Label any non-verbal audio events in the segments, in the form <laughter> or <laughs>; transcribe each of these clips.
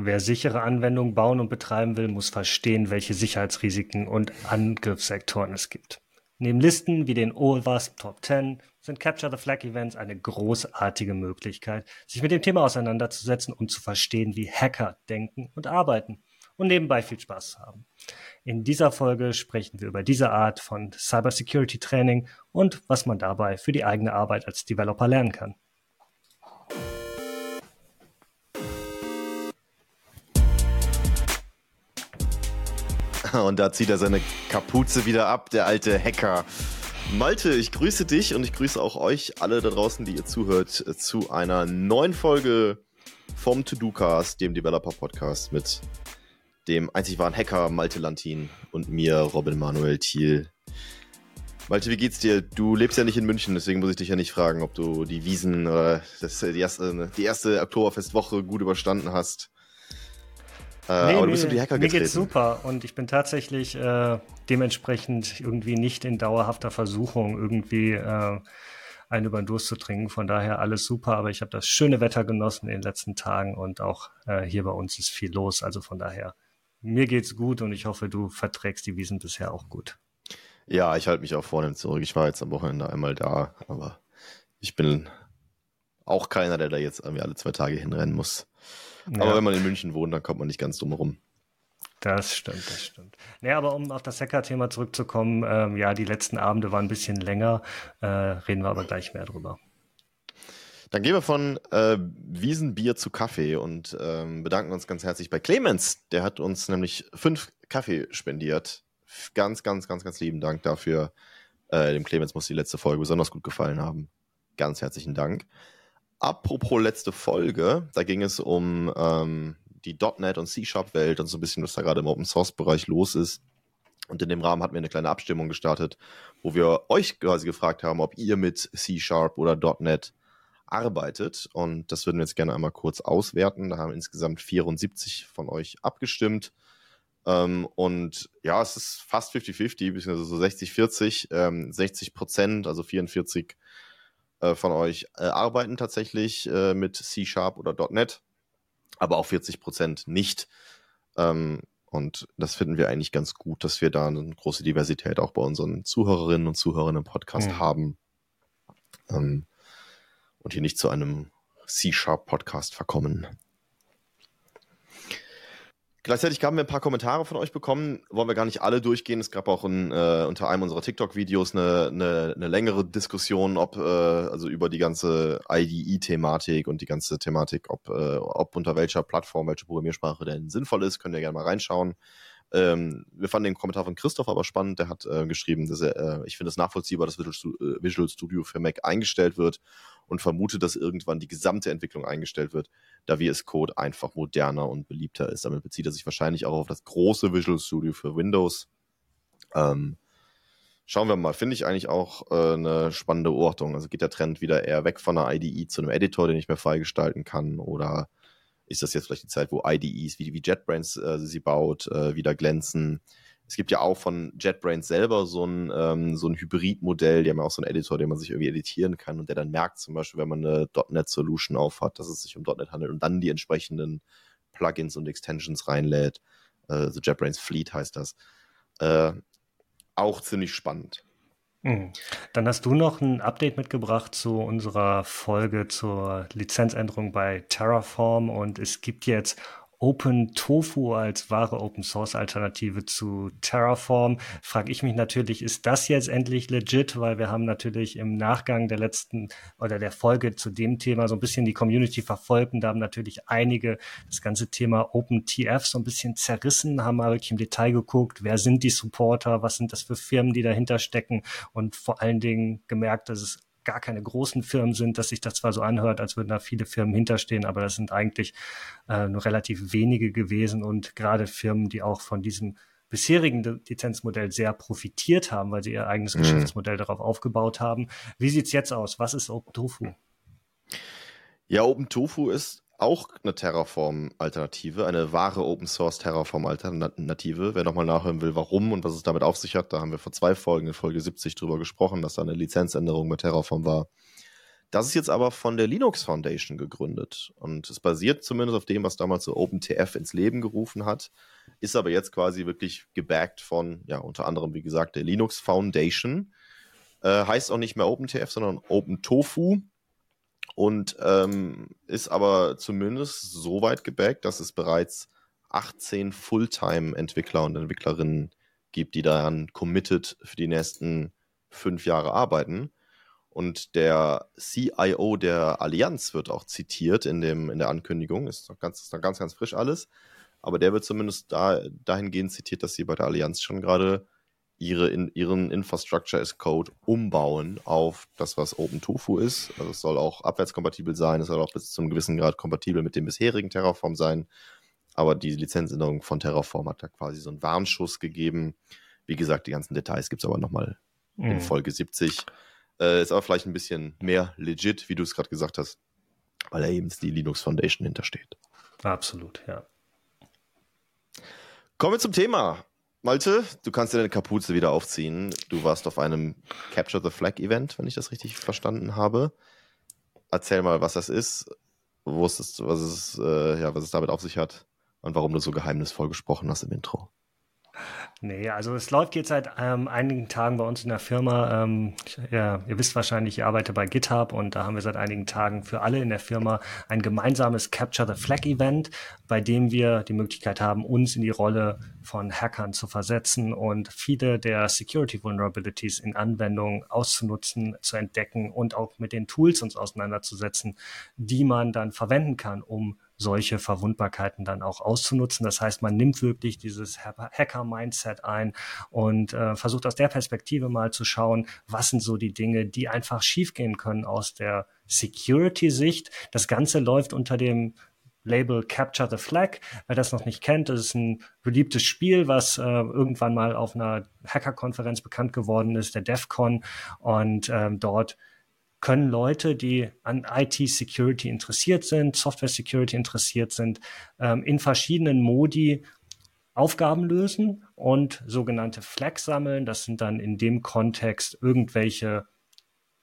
Wer sichere Anwendungen bauen und betreiben will, muss verstehen, welche Sicherheitsrisiken und Angriffssektoren es gibt. Neben Listen wie den OWASP Top 10 sind Capture the Flag Events eine großartige Möglichkeit, sich mit dem Thema auseinanderzusetzen und zu verstehen, wie Hacker denken und arbeiten und nebenbei viel Spaß zu haben. In dieser Folge sprechen wir über diese Art von Cybersecurity Training und was man dabei für die eigene Arbeit als Developer lernen kann. Und da zieht er seine Kapuze wieder ab, der alte Hacker. Malte, ich grüße dich und ich grüße auch euch alle da draußen, die ihr zuhört, zu einer neuen Folge vom To-Do-Cast, dem Developer-Podcast mit dem einzig wahren Hacker Malte Lantin und mir, Robin Manuel Thiel. Malte, wie geht's dir? Du lebst ja nicht in München, deswegen muss ich dich ja nicht fragen, ob du die Wiesen oder das, die, erste, die erste Oktoberfestwoche gut überstanden hast. Äh, nee, du bist um die Hacker getreten. Mir geht's super und ich bin tatsächlich äh, dementsprechend irgendwie nicht in dauerhafter Versuchung, irgendwie äh, einen über den Durst zu trinken. Von daher alles super, aber ich habe das schöne Wetter genossen in den letzten Tagen und auch äh, hier bei uns ist viel los. Also von daher, mir geht's gut und ich hoffe, du verträgst die Wiesen bisher auch gut. Ja, ich halte mich auch vornehm zurück. Ich war jetzt am Wochenende einmal da, aber ich bin auch keiner, der da jetzt irgendwie alle zwei Tage hinrennen muss. Ja. Aber wenn man in München wohnt, dann kommt man nicht ganz dumm rum. Das stimmt, das stimmt. Nee, aber um auf das Hacker-Thema zurückzukommen, ähm, ja, die letzten Abende waren ein bisschen länger, äh, reden wir aber gleich mehr drüber. Dann gehen wir von äh, Wiesenbier zu Kaffee und ähm, bedanken uns ganz herzlich bei Clemens. Der hat uns nämlich fünf Kaffee spendiert. Ganz, ganz, ganz, ganz lieben Dank dafür. Äh, dem Clemens muss die letzte Folge besonders gut gefallen haben. Ganz herzlichen Dank. Apropos letzte Folge, da ging es um ähm, die .NET und C-Sharp-Welt und so ein bisschen, was da gerade im Open-Source-Bereich los ist. Und in dem Rahmen hatten wir eine kleine Abstimmung gestartet, wo wir euch quasi gefragt haben, ob ihr mit C-Sharp oder .NET arbeitet. Und das würden wir jetzt gerne einmal kurz auswerten. Da haben insgesamt 74 von euch abgestimmt. Ähm, und ja, es ist fast 50-50, beziehungsweise so 60-40, ähm, 60 Prozent, also 44 äh, von euch äh, arbeiten tatsächlich äh, mit C-Sharp oder .NET, aber auch 40 Prozent nicht. Ähm, und das finden wir eigentlich ganz gut, dass wir da eine große Diversität auch bei unseren Zuhörerinnen und Zuhörern im Podcast mhm. haben. Ähm, und hier nicht zu einem C-Sharp-Podcast verkommen. Gleichzeitig haben wir ein paar Kommentare von euch bekommen. Wollen wir gar nicht alle durchgehen. Es gab auch in, äh, unter einem unserer TikTok-Videos eine, eine, eine, längere Diskussion, ob äh, also über die ganze IDE-Thematik und die ganze Thematik, ob, äh, ob unter welcher Plattform, welche Programmiersprache denn sinnvoll ist. Könnt ihr gerne mal reinschauen. Ähm, wir fanden den Kommentar von Christoph aber spannend. Der hat äh, geschrieben, dass er, äh, ich finde es nachvollziehbar, dass Visual, äh, Visual Studio für Mac eingestellt wird und vermute, dass irgendwann die gesamte Entwicklung eingestellt wird, da VS Code einfach moderner und beliebter ist. Damit bezieht er sich wahrscheinlich auch auf das große Visual Studio für Windows. Ähm, schauen wir mal, finde ich eigentlich auch äh, eine spannende Beobachtung. Also geht der Trend wieder eher weg von einer IDE zu einem Editor, den ich mehr freigestalten kann oder ist das jetzt vielleicht die Zeit, wo IDEs wie, wie JetBrains äh, sie baut, äh, wieder glänzen. Es gibt ja auch von JetBrains selber so ein, ähm, so ein Hybridmodell, die haben ja auch so einen Editor, den man sich irgendwie editieren kann und der dann merkt zum Beispiel, wenn man eine .NET-Solution aufhat, dass es sich um .NET handelt und dann die entsprechenden Plugins und Extensions reinlädt. Äh, so JetBrains Fleet heißt das. Äh, auch ziemlich spannend. Mhm. Dann hast du noch ein Update mitgebracht zu unserer Folge zur Lizenzänderung bei Terraform und es gibt jetzt Open Tofu als wahre Open Source Alternative zu Terraform, frage ich mich natürlich, ist das jetzt endlich legit? Weil wir haben natürlich im Nachgang der letzten oder der Folge zu dem Thema so ein bisschen die Community verfolgt und da haben natürlich einige das ganze Thema OpenTF so ein bisschen zerrissen, haben mal wirklich im Detail geguckt, wer sind die Supporter, was sind das für Firmen, die dahinter stecken und vor allen Dingen gemerkt, dass es gar keine großen Firmen sind, dass sich das zwar so anhört, als würden da viele Firmen hinterstehen, aber das sind eigentlich äh, nur relativ wenige gewesen und gerade Firmen, die auch von diesem bisherigen Lizenzmodell sehr profitiert haben, weil sie ihr eigenes mhm. Geschäftsmodell darauf aufgebaut haben. Wie sieht's jetzt aus? Was ist OpenTofu? Ja, OpenTofu ist auch eine Terraform-Alternative, eine wahre Open-Source Terraform-Alternative. Wer nochmal nachhören will, warum und was es damit auf sich hat, da haben wir vor zwei Folgen in Folge 70 drüber gesprochen, dass da eine Lizenzänderung mit Terraform war. Das ist jetzt aber von der Linux Foundation gegründet und es basiert zumindest auf dem, was damals so OpenTF ins Leben gerufen hat, ist aber jetzt quasi wirklich gebackt von, ja, unter anderem, wie gesagt, der Linux Foundation. Äh, heißt auch nicht mehr OpenTF, sondern OpenTofu und ähm, ist aber zumindest so weit gebackt, dass es bereits 18 Fulltime-Entwickler und Entwicklerinnen gibt, die daran committed für die nächsten fünf Jahre arbeiten. Und der CIO der Allianz wird auch zitiert in, dem, in der Ankündigung. Ist noch ganz, ist noch ganz, ganz frisch alles. Aber der wird zumindest da, dahingehend zitiert, dass sie bei der Allianz schon gerade ihre, in, ihren Infrastructure as Code umbauen auf das, was OpenTofu ist. Also es soll auch abwärtskompatibel sein, es soll auch bis zu einem gewissen Grad kompatibel mit dem bisherigen Terraform sein. Aber die Lizenzänderung von Terraform hat da quasi so einen Warnschuss gegeben. Wie gesagt, die ganzen Details gibt es aber nochmal mhm. in Folge 70. Äh, ist aber vielleicht ein bisschen mehr legit, wie du es gerade gesagt hast, weil da eben die Linux Foundation hintersteht. Absolut, ja. Kommen wir zum Thema. Malte, du kannst dir deine Kapuze wieder aufziehen. Du warst auf einem Capture the Flag Event, wenn ich das richtig verstanden habe. Erzähl mal, was das ist, wusstest, was es, äh, ja, was es damit auf sich hat und warum du so geheimnisvoll gesprochen hast im Intro. Nee, also es läuft jetzt seit ähm, einigen Tagen bei uns in der Firma. Ähm, ja, ihr wisst wahrscheinlich, ich arbeite bei GitHub und da haben wir seit einigen Tagen für alle in der Firma ein gemeinsames Capture the Flag Event, bei dem wir die Möglichkeit haben, uns in die Rolle von Hackern zu versetzen und viele der Security Vulnerabilities in Anwendungen auszunutzen, zu entdecken und auch mit den Tools uns auseinanderzusetzen, die man dann verwenden kann, um solche Verwundbarkeiten dann auch auszunutzen. Das heißt, man nimmt wirklich dieses Hacker-Mindset ein und äh, versucht aus der Perspektive mal zu schauen, was sind so die Dinge, die einfach schiefgehen können aus der Security-Sicht. Das Ganze läuft unter dem Label Capture the Flag. Wer das noch nicht kennt, das ist ein beliebtes Spiel, was äh, irgendwann mal auf einer Hacker-Konferenz bekannt geworden ist, der DEFCON. Und ähm, dort können Leute, die an IT-Security interessiert sind, Software-Security interessiert sind, ähm, in verschiedenen Modi Aufgaben lösen und sogenannte Flags sammeln. Das sind dann in dem Kontext irgendwelche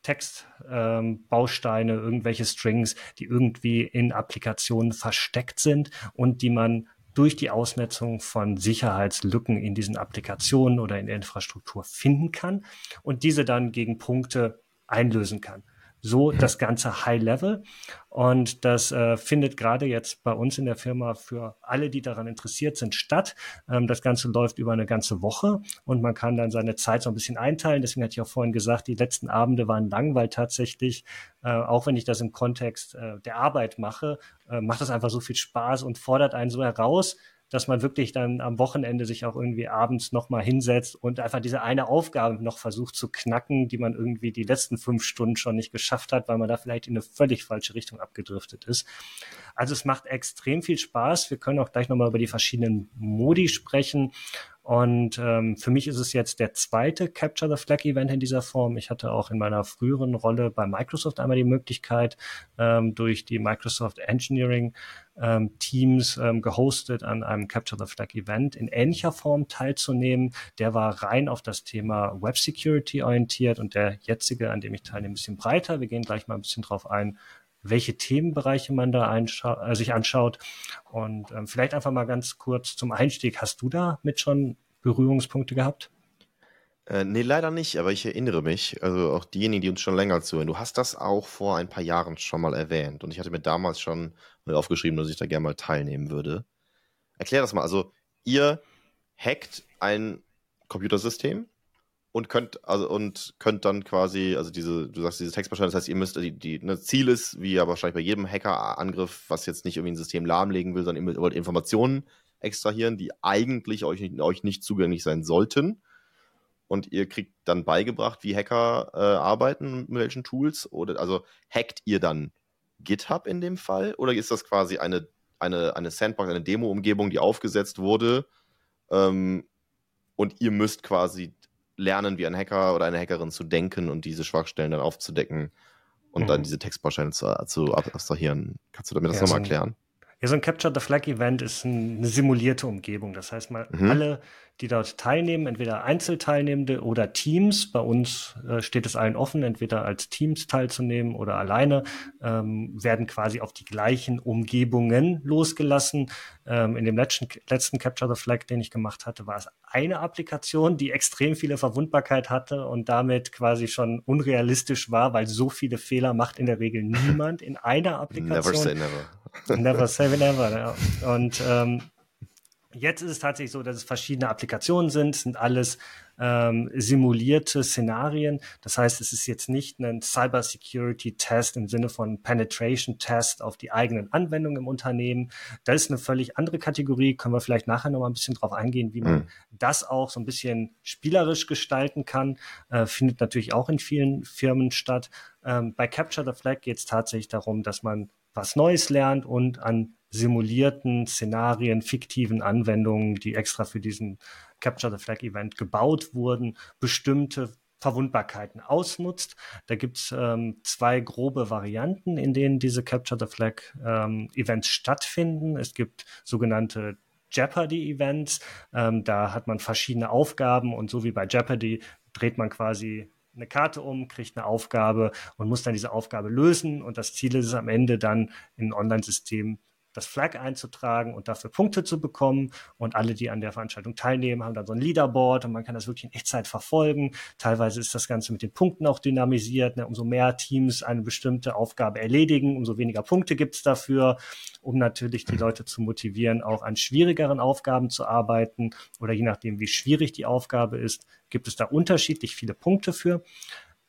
Textbausteine, ähm, irgendwelche Strings, die irgendwie in Applikationen versteckt sind und die man durch die Ausnetzung von Sicherheitslücken in diesen Applikationen oder in der Infrastruktur finden kann und diese dann gegen Punkte einlösen kann. So das ganze High Level. Und das äh, findet gerade jetzt bei uns in der Firma für alle, die daran interessiert sind, statt. Ähm, das Ganze läuft über eine ganze Woche und man kann dann seine Zeit so ein bisschen einteilen. Deswegen hatte ich auch vorhin gesagt, die letzten Abende waren lang, weil tatsächlich, äh, auch wenn ich das im Kontext äh, der Arbeit mache, äh, macht das einfach so viel Spaß und fordert einen so heraus, dass man wirklich dann am Wochenende sich auch irgendwie abends nochmal hinsetzt und einfach diese eine Aufgabe noch versucht zu knacken, die man irgendwie die letzten fünf Stunden schon nicht geschafft hat, weil man da vielleicht in eine völlig falsche Richtung abgedriftet ist. Also es macht extrem viel Spaß. Wir können auch gleich nochmal über die verschiedenen Modi sprechen. Und ähm, für mich ist es jetzt der zweite Capture the Flag Event in dieser Form. Ich hatte auch in meiner früheren Rolle bei Microsoft einmal die Möglichkeit, ähm, durch die Microsoft Engineering ähm, Teams ähm, gehostet an einem Capture the Flag Event in ähnlicher Form teilzunehmen. Der war rein auf das Thema Web Security orientiert und der jetzige, an dem ich teilnehme, ein bisschen breiter. Wir gehen gleich mal ein bisschen drauf ein, welche Themenbereiche man da äh, sich anschaut. Und ähm, vielleicht einfach mal ganz kurz zum Einstieg. Hast du da mit schon Berührungspunkte gehabt? Äh, nee, leider nicht, aber ich erinnere mich, also auch diejenigen, die uns schon länger zuhören, du hast das auch vor ein paar Jahren schon mal erwähnt und ich hatte mir damals schon aufgeschrieben, dass ich da gerne mal teilnehmen würde. Erklär das mal, also ihr hackt ein Computersystem und könnt also und könnt dann quasi also diese du sagst diese Textbausteine das heißt ihr müsst die, die ne, Ziel ist wie ja wahrscheinlich bei jedem Hackerangriff was jetzt nicht irgendwie ein System lahmlegen will sondern ihr wollt Informationen extrahieren die eigentlich euch nicht, euch nicht zugänglich sein sollten. Und ihr kriegt dann beigebracht wie Hacker äh, arbeiten mit welchen Tools. Oder also hackt ihr dann GitHub in dem Fall? Oder ist das quasi eine eine eine Sandbox eine Demo Umgebung die aufgesetzt wurde ähm, und ihr müsst quasi lernen, wie ein Hacker oder eine Hackerin zu denken und diese Schwachstellen dann aufzudecken und mhm. dann diese Textbausteine zu, zu abstrahieren. Kannst du damit das ja, nochmal erklären? Ja, so ein Capture the Flag Event ist eine simulierte Umgebung. Das heißt, mal mhm. alle, die dort teilnehmen, entweder Einzelteilnehmende oder Teams, bei uns äh, steht es allen offen, entweder als Teams teilzunehmen oder alleine, ähm, werden quasi auf die gleichen Umgebungen losgelassen. Ähm, in dem letzten, letzten Capture the Flag, den ich gemacht hatte, war es eine Applikation, die extrem viele Verwundbarkeit hatte und damit quasi schon unrealistisch war, weil so viele Fehler macht in der Regel <laughs> niemand in einer Applikation. Never say never. Never say never. Ja. <laughs> Und ähm, jetzt ist es tatsächlich so, dass es verschiedene Applikationen sind, sind alles ähm, simulierte Szenarien. Das heißt, es ist jetzt nicht ein Cyber Security Test im Sinne von Penetration Test auf die eigenen Anwendungen im Unternehmen. Das ist eine völlig andere Kategorie. Können wir vielleicht nachher noch mal ein bisschen drauf eingehen, wie man mhm. das auch so ein bisschen spielerisch gestalten kann. Äh, findet natürlich auch in vielen Firmen statt. Ähm, bei Capture the Flag geht es tatsächlich darum, dass man was Neues lernt und an simulierten Szenarien, fiktiven Anwendungen, die extra für diesen Capture the Flag Event gebaut wurden, bestimmte Verwundbarkeiten ausnutzt. Da gibt es ähm, zwei grobe Varianten, in denen diese Capture the Flag ähm, Events stattfinden. Es gibt sogenannte Jeopardy-Events. Ähm, da hat man verschiedene Aufgaben und so wie bei Jeopardy dreht man quasi eine Karte um, kriegt eine Aufgabe und muss dann diese Aufgabe lösen. Und das Ziel ist es am Ende dann in ein Online-System das Flag einzutragen und dafür Punkte zu bekommen. Und alle, die an der Veranstaltung teilnehmen, haben dann so ein Leaderboard und man kann das wirklich in Echtzeit verfolgen. Teilweise ist das Ganze mit den Punkten auch dynamisiert. Ne? Umso mehr Teams eine bestimmte Aufgabe erledigen, umso weniger Punkte gibt es dafür, um natürlich die Leute zu motivieren, auch an schwierigeren Aufgaben zu arbeiten. Oder je nachdem, wie schwierig die Aufgabe ist, gibt es da unterschiedlich viele Punkte für.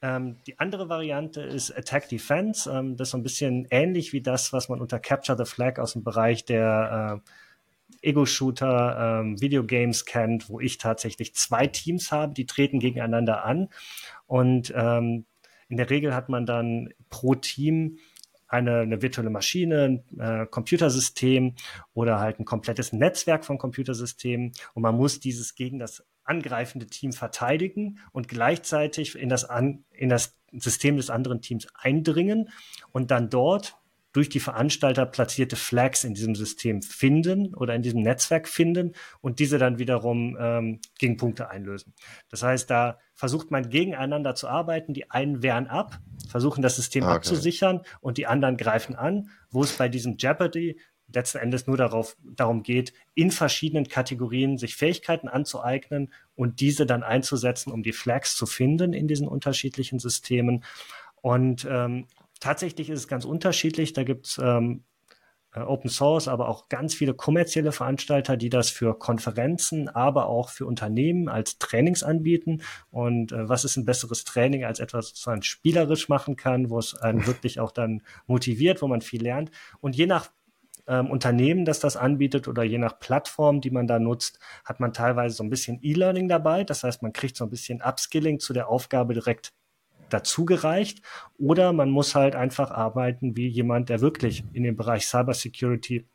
Ähm, die andere Variante ist Attack Defense. Ähm, das ist so ein bisschen ähnlich wie das, was man unter Capture the Flag aus dem Bereich der äh, Ego-Shooter, ähm, Videogames kennt, wo ich tatsächlich zwei Teams habe, die treten gegeneinander an. Und ähm, in der Regel hat man dann pro Team eine, eine virtuelle Maschine, ein äh, Computersystem oder halt ein komplettes Netzwerk von Computersystemen und man muss dieses gegen das angreifende Team verteidigen und gleichzeitig in das, an, in das System des anderen Teams eindringen und dann dort durch die Veranstalter platzierte Flags in diesem System finden oder in diesem Netzwerk finden und diese dann wiederum ähm, gegen Punkte einlösen. Das heißt, da versucht man gegeneinander zu arbeiten. Die einen wehren ab, versuchen das System okay. abzusichern und die anderen greifen an. Wo es bei diesem Jeopardy letzten Endes nur darauf, darum geht, in verschiedenen Kategorien sich Fähigkeiten anzueignen und diese dann einzusetzen, um die Flags zu finden in diesen unterschiedlichen Systemen. Und ähm, tatsächlich ist es ganz unterschiedlich. Da gibt es ähm, äh, Open Source, aber auch ganz viele kommerzielle Veranstalter, die das für Konferenzen, aber auch für Unternehmen als Trainings anbieten. Und äh, was ist ein besseres Training als etwas, was man spielerisch machen kann, wo es einen <laughs> wirklich auch dann motiviert, wo man viel lernt. Und je nach ähm, Unternehmen, das das anbietet oder je nach Plattform, die man da nutzt, hat man teilweise so ein bisschen E-Learning dabei. Das heißt, man kriegt so ein bisschen Upskilling zu der Aufgabe direkt dazugereicht oder man muss halt einfach arbeiten wie jemand, der wirklich in dem Bereich Cybersecurity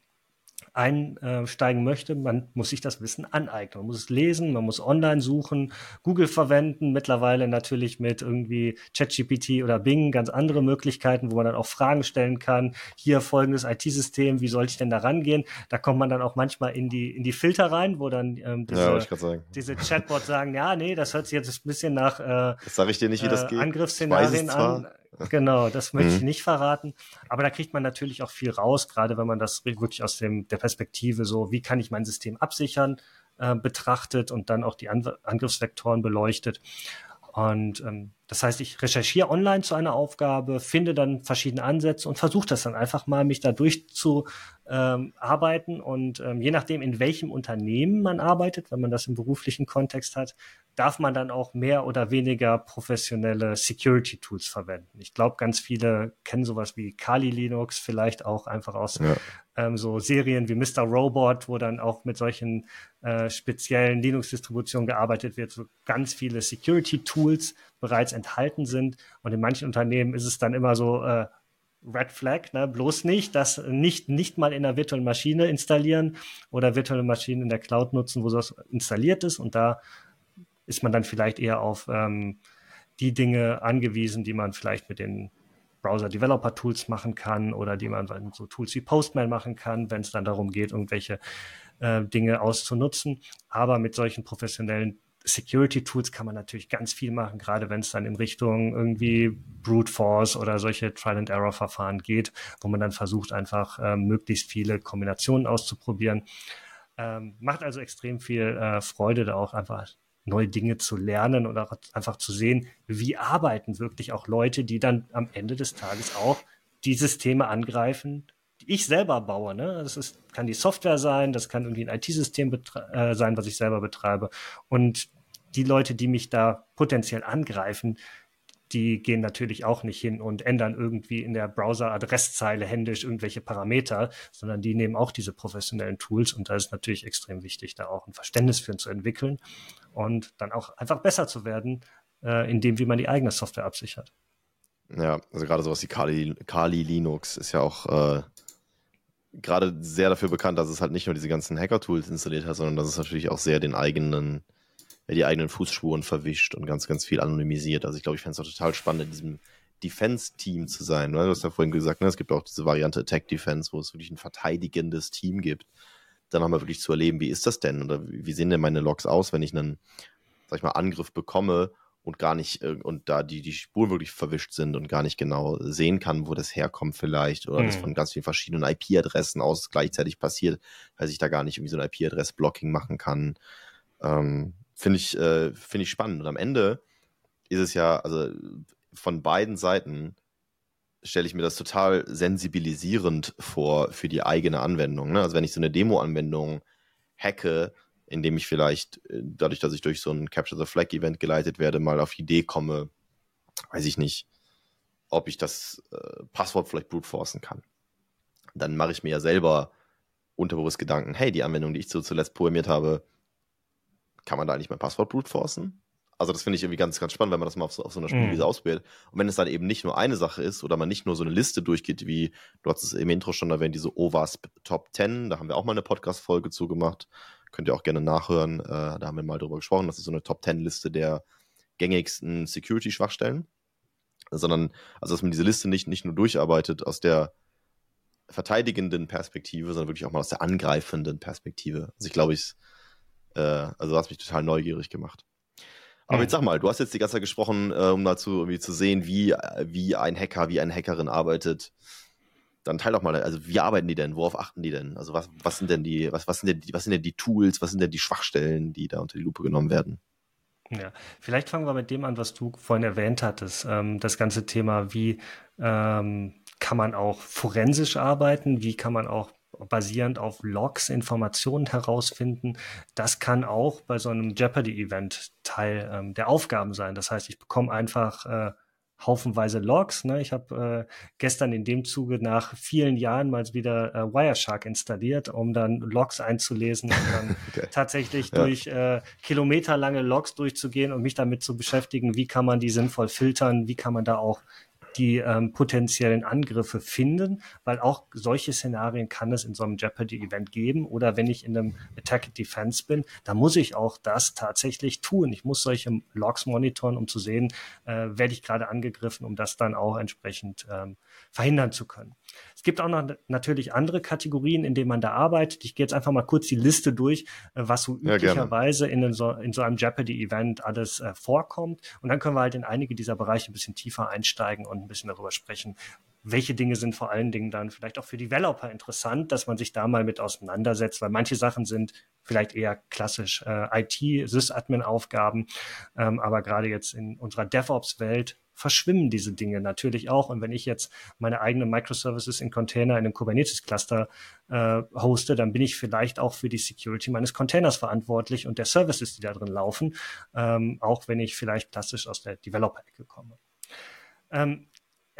einsteigen möchte, man muss sich das Wissen aneignen. Man muss es lesen, man muss online suchen, Google verwenden, mittlerweile natürlich mit irgendwie ChatGPT oder Bing ganz andere Möglichkeiten, wo man dann auch Fragen stellen kann. Hier folgendes IT-System, wie soll ich denn da rangehen? Da kommt man dann auch manchmal in die, in die Filter rein, wo dann ähm, diese, ja, diese Chatbots sagen, ja, nee, das hört sich jetzt ein bisschen nach äh, das sag ich dir nicht, wie das äh, geht. Angriffsszenarien an. Genau, das möchte ich mhm. nicht verraten. Aber da kriegt man natürlich auch viel raus, gerade wenn man das wirklich aus dem, der Perspektive so, wie kann ich mein System absichern, äh, betrachtet und dann auch die An Angriffsvektoren beleuchtet. Und ähm, das heißt, ich recherchiere online zu einer Aufgabe, finde dann verschiedene Ansätze und versuche das dann einfach mal, mich da durchzuarbeiten. Ähm, und ähm, je nachdem, in welchem Unternehmen man arbeitet, wenn man das im beruflichen Kontext hat, darf man dann auch mehr oder weniger professionelle Security Tools verwenden. Ich glaube, ganz viele kennen sowas wie Kali Linux, vielleicht auch einfach aus ja. ähm, so Serien wie Mr. Robot, wo dann auch mit solchen äh, speziellen Linux-Distributionen gearbeitet wird, so ganz viele Security Tools bereits enthalten sind. Und in manchen Unternehmen ist es dann immer so, äh, Red Flag, ne? bloß nicht, das nicht, nicht mal in der virtuellen Maschine installieren oder virtuelle Maschinen in der Cloud nutzen, wo das installiert ist. Und da ist man dann vielleicht eher auf ähm, die Dinge angewiesen, die man vielleicht mit den Browser-Developer-Tools machen kann oder die man so Tools wie Postman machen kann, wenn es dann darum geht, irgendwelche äh, Dinge auszunutzen. Aber mit solchen professionellen Security Tools kann man natürlich ganz viel machen, gerade wenn es dann in Richtung irgendwie Brute Force oder solche Trial and Error Verfahren geht, wo man dann versucht, einfach äh, möglichst viele Kombinationen auszuprobieren. Ähm, macht also extrem viel äh, Freude, da auch einfach neue Dinge zu lernen auch einfach zu sehen, wie arbeiten wirklich auch Leute, die dann am Ende des Tages auch die Systeme angreifen, die ich selber baue. Ne? Das ist, kann die Software sein, das kann irgendwie ein IT-System äh, sein, was ich selber betreibe. Und die Leute, die mich da potenziell angreifen, die gehen natürlich auch nicht hin und ändern irgendwie in der Browser-Adresszeile händisch irgendwelche Parameter, sondern die nehmen auch diese professionellen Tools und da ist natürlich extrem wichtig, da auch ein Verständnis für zu entwickeln und dann auch einfach besser zu werden, äh, in dem, wie man die eigene Software absichert. Ja, also gerade sowas wie Kali, Kali Linux ist ja auch äh, gerade sehr dafür bekannt, dass es halt nicht nur diese ganzen Hacker-Tools installiert hat, sondern dass es natürlich auch sehr den eigenen die eigenen Fußspuren verwischt und ganz, ganz viel anonymisiert. Also ich glaube, ich fände es auch total spannend, in diesem Defense-Team zu sein. Ne? Du hast ja vorhin gesagt, ne? es gibt auch diese Variante Attack Defense, wo es wirklich ein verteidigendes Team gibt. Dann haben wir wirklich zu erleben, wie ist das denn? Oder wie sehen denn meine Logs aus, wenn ich einen, sag ich mal, Angriff bekomme und gar nicht, äh, und da die, die Spuren wirklich verwischt sind und gar nicht genau sehen kann, wo das herkommt vielleicht, oder mhm. das von ganz vielen verschiedenen IP-Adressen aus gleichzeitig passiert, weil ich da gar nicht irgendwie so ein IP-Adress-Blocking machen kann. Ähm, Finde ich, äh, finde ich spannend. Und am Ende ist es ja, also von beiden Seiten stelle ich mir das total sensibilisierend vor für die eigene Anwendung. Ne? Also wenn ich so eine Demo-Anwendung hacke, indem ich vielleicht, äh, dadurch, dass ich durch so ein Capture the Flag-Event geleitet werde, mal auf die Idee komme, weiß ich nicht, ob ich das äh, Passwort vielleicht brute forcen kann. Dann mache ich mir ja selber unterbewusst Gedanken, hey, die Anwendung, die ich so zuletzt programmiert habe, kann man da eigentlich mein Passwort brute forcen? Also das finde ich irgendwie ganz, ganz spannend, wenn man das mal auf so, auf so einer Spielwiese mm. ausprobiert. Und wenn es dann eben nicht nur eine Sache ist oder man nicht nur so eine Liste durchgeht, wie du hast es im Intro schon erwähnt, diese OWASP Top 10, da haben wir auch mal eine Podcast-Folge zu gemacht. Könnt ihr auch gerne nachhören. Äh, da haben wir mal drüber gesprochen. Das ist so eine Top 10-Liste der gängigsten Security-Schwachstellen. Sondern, also dass man diese Liste nicht, nicht nur durcharbeitet aus der verteidigenden Perspektive, sondern wirklich auch mal aus der angreifenden Perspektive. Also ich glaube, ich äh, also das hat mich total neugierig gemacht. Aber jetzt sag mal, du hast jetzt die ganze Zeit gesprochen, äh, um dazu irgendwie zu sehen, wie, wie ein Hacker, wie eine Hackerin arbeitet. Dann teil doch mal, also wie arbeiten die denn? Worauf achten die denn? Also was, was sind denn die, was, was sind denn die, was sind denn die Tools, was sind denn die Schwachstellen, die da unter die Lupe genommen werden? Ja, vielleicht fangen wir mit dem an, was du vorhin erwähnt hattest. Ähm, das ganze Thema, wie ähm, kann man auch forensisch arbeiten? Wie kann man auch basierend auf Logs Informationen herausfinden. Das kann auch bei so einem Jeopardy-Event Teil ähm, der Aufgaben sein. Das heißt, ich bekomme einfach äh, haufenweise Logs. Ne? Ich habe äh, gestern in dem Zuge nach vielen Jahren mal wieder äh, Wireshark installiert, um dann Logs einzulesen und dann <laughs> okay. tatsächlich ja. durch äh, kilometerlange Logs durchzugehen und mich damit zu beschäftigen, wie kann man die sinnvoll filtern, wie kann man da auch die ähm, potenziellen Angriffe finden, weil auch solche Szenarien kann es in so einem Jeopardy-Event geben. Oder wenn ich in einem Attack Defense bin, da muss ich auch das tatsächlich tun. Ich muss solche Logs monitoren, um zu sehen, äh, werde ich gerade angegriffen, um das dann auch entsprechend ähm, verhindern zu können. Es gibt auch noch natürlich andere Kategorien, in denen man da arbeitet. Ich gehe jetzt einfach mal kurz die Liste durch, äh, was so üblicherweise ja, in, so, in so einem Jeopardy-Event alles äh, vorkommt. Und dann können wir halt in einige dieser Bereiche ein bisschen tiefer einsteigen und ein bisschen darüber sprechen, welche Dinge sind vor allen Dingen dann vielleicht auch für Developer interessant, dass man sich da mal mit auseinandersetzt, weil manche Sachen sind vielleicht eher klassisch äh, IT-Sys-Admin-Aufgaben, ähm, aber gerade jetzt in unserer DevOps-Welt verschwimmen diese Dinge natürlich auch. Und wenn ich jetzt meine eigenen Microservices in Container in einem Kubernetes-Cluster äh, hoste, dann bin ich vielleicht auch für die Security meines Containers verantwortlich und der Services, die da drin laufen, ähm, auch wenn ich vielleicht klassisch aus der Developer-Ecke komme. Ähm,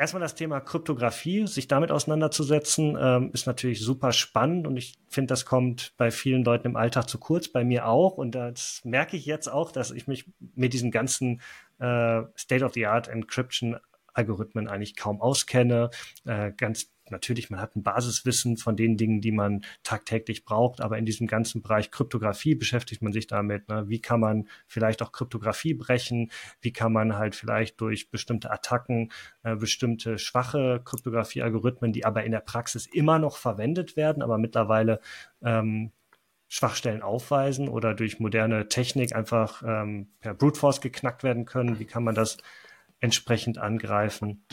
erstmal das Thema Kryptographie, sich damit auseinanderzusetzen, ähm, ist natürlich super spannend und ich finde, das kommt bei vielen Leuten im Alltag zu kurz, bei mir auch. Und das merke ich jetzt auch, dass ich mich mit diesen ganzen äh, State-of-the-Art Encryption Algorithmen eigentlich kaum auskenne, äh, ganz natürlich, man hat ein Basiswissen von den Dingen, die man tagtäglich braucht, aber in diesem ganzen Bereich Kryptographie beschäftigt man sich damit. Ne? Wie kann man vielleicht auch Kryptographie brechen? Wie kann man halt vielleicht durch bestimmte Attacken, äh, bestimmte schwache Kryptographie-Algorithmen, die aber in der Praxis immer noch verwendet werden, aber mittlerweile ähm, Schwachstellen aufweisen oder durch moderne Technik einfach ähm, per Brute Force geknackt werden können? Wie kann man das entsprechend angreifen?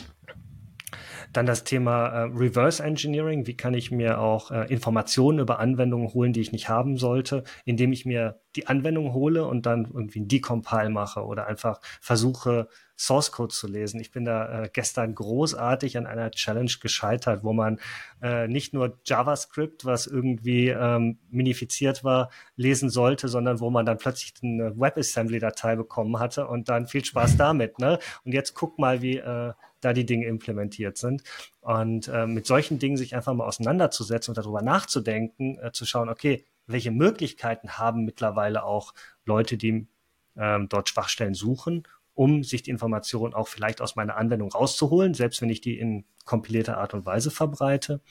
Dann das Thema äh, Reverse Engineering. Wie kann ich mir auch äh, Informationen über Anwendungen holen, die ich nicht haben sollte, indem ich mir die Anwendung hole und dann irgendwie ein Decompile mache oder einfach versuche, Source Code zu lesen. Ich bin da äh, gestern großartig an einer Challenge gescheitert, wo man äh, nicht nur JavaScript, was irgendwie ähm, minifiziert war, lesen sollte, sondern wo man dann plötzlich eine WebAssembly-Datei bekommen hatte und dann viel Spaß <laughs> damit. Ne? Und jetzt guck mal, wie äh, da die Dinge implementiert sind. Und äh, mit solchen Dingen sich einfach mal auseinanderzusetzen und darüber nachzudenken, äh, zu schauen, okay, welche Möglichkeiten haben mittlerweile auch Leute, die ähm, dort Schwachstellen suchen, um sich die Information auch vielleicht aus meiner Anwendung rauszuholen, selbst wenn ich die in kompilierter Art und Weise verbreite.